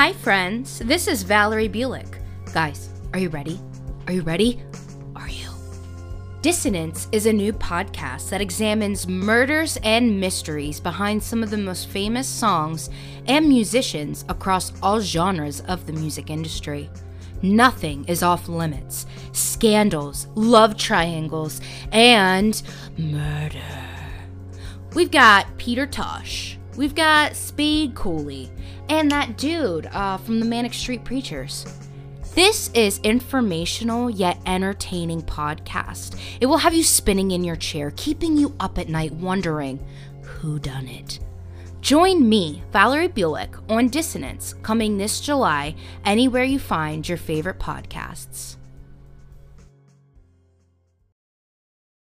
Hi, friends. This is Valerie Bulick. Guys, are you ready? Are you ready? Are you? Dissonance is a new podcast that examines murders and mysteries behind some of the most famous songs and musicians across all genres of the music industry. Nothing is off limits. Scandals, love triangles, and murder. We've got Peter Tosh. We've got Spade Cooley. And that dude uh, from the Manic Street Preachers. This is informational yet entertaining podcast. It will have you spinning in your chair, keeping you up at night wondering who done it. Join me, Valerie Bulick, on Dissonance coming this July anywhere you find your favorite podcasts.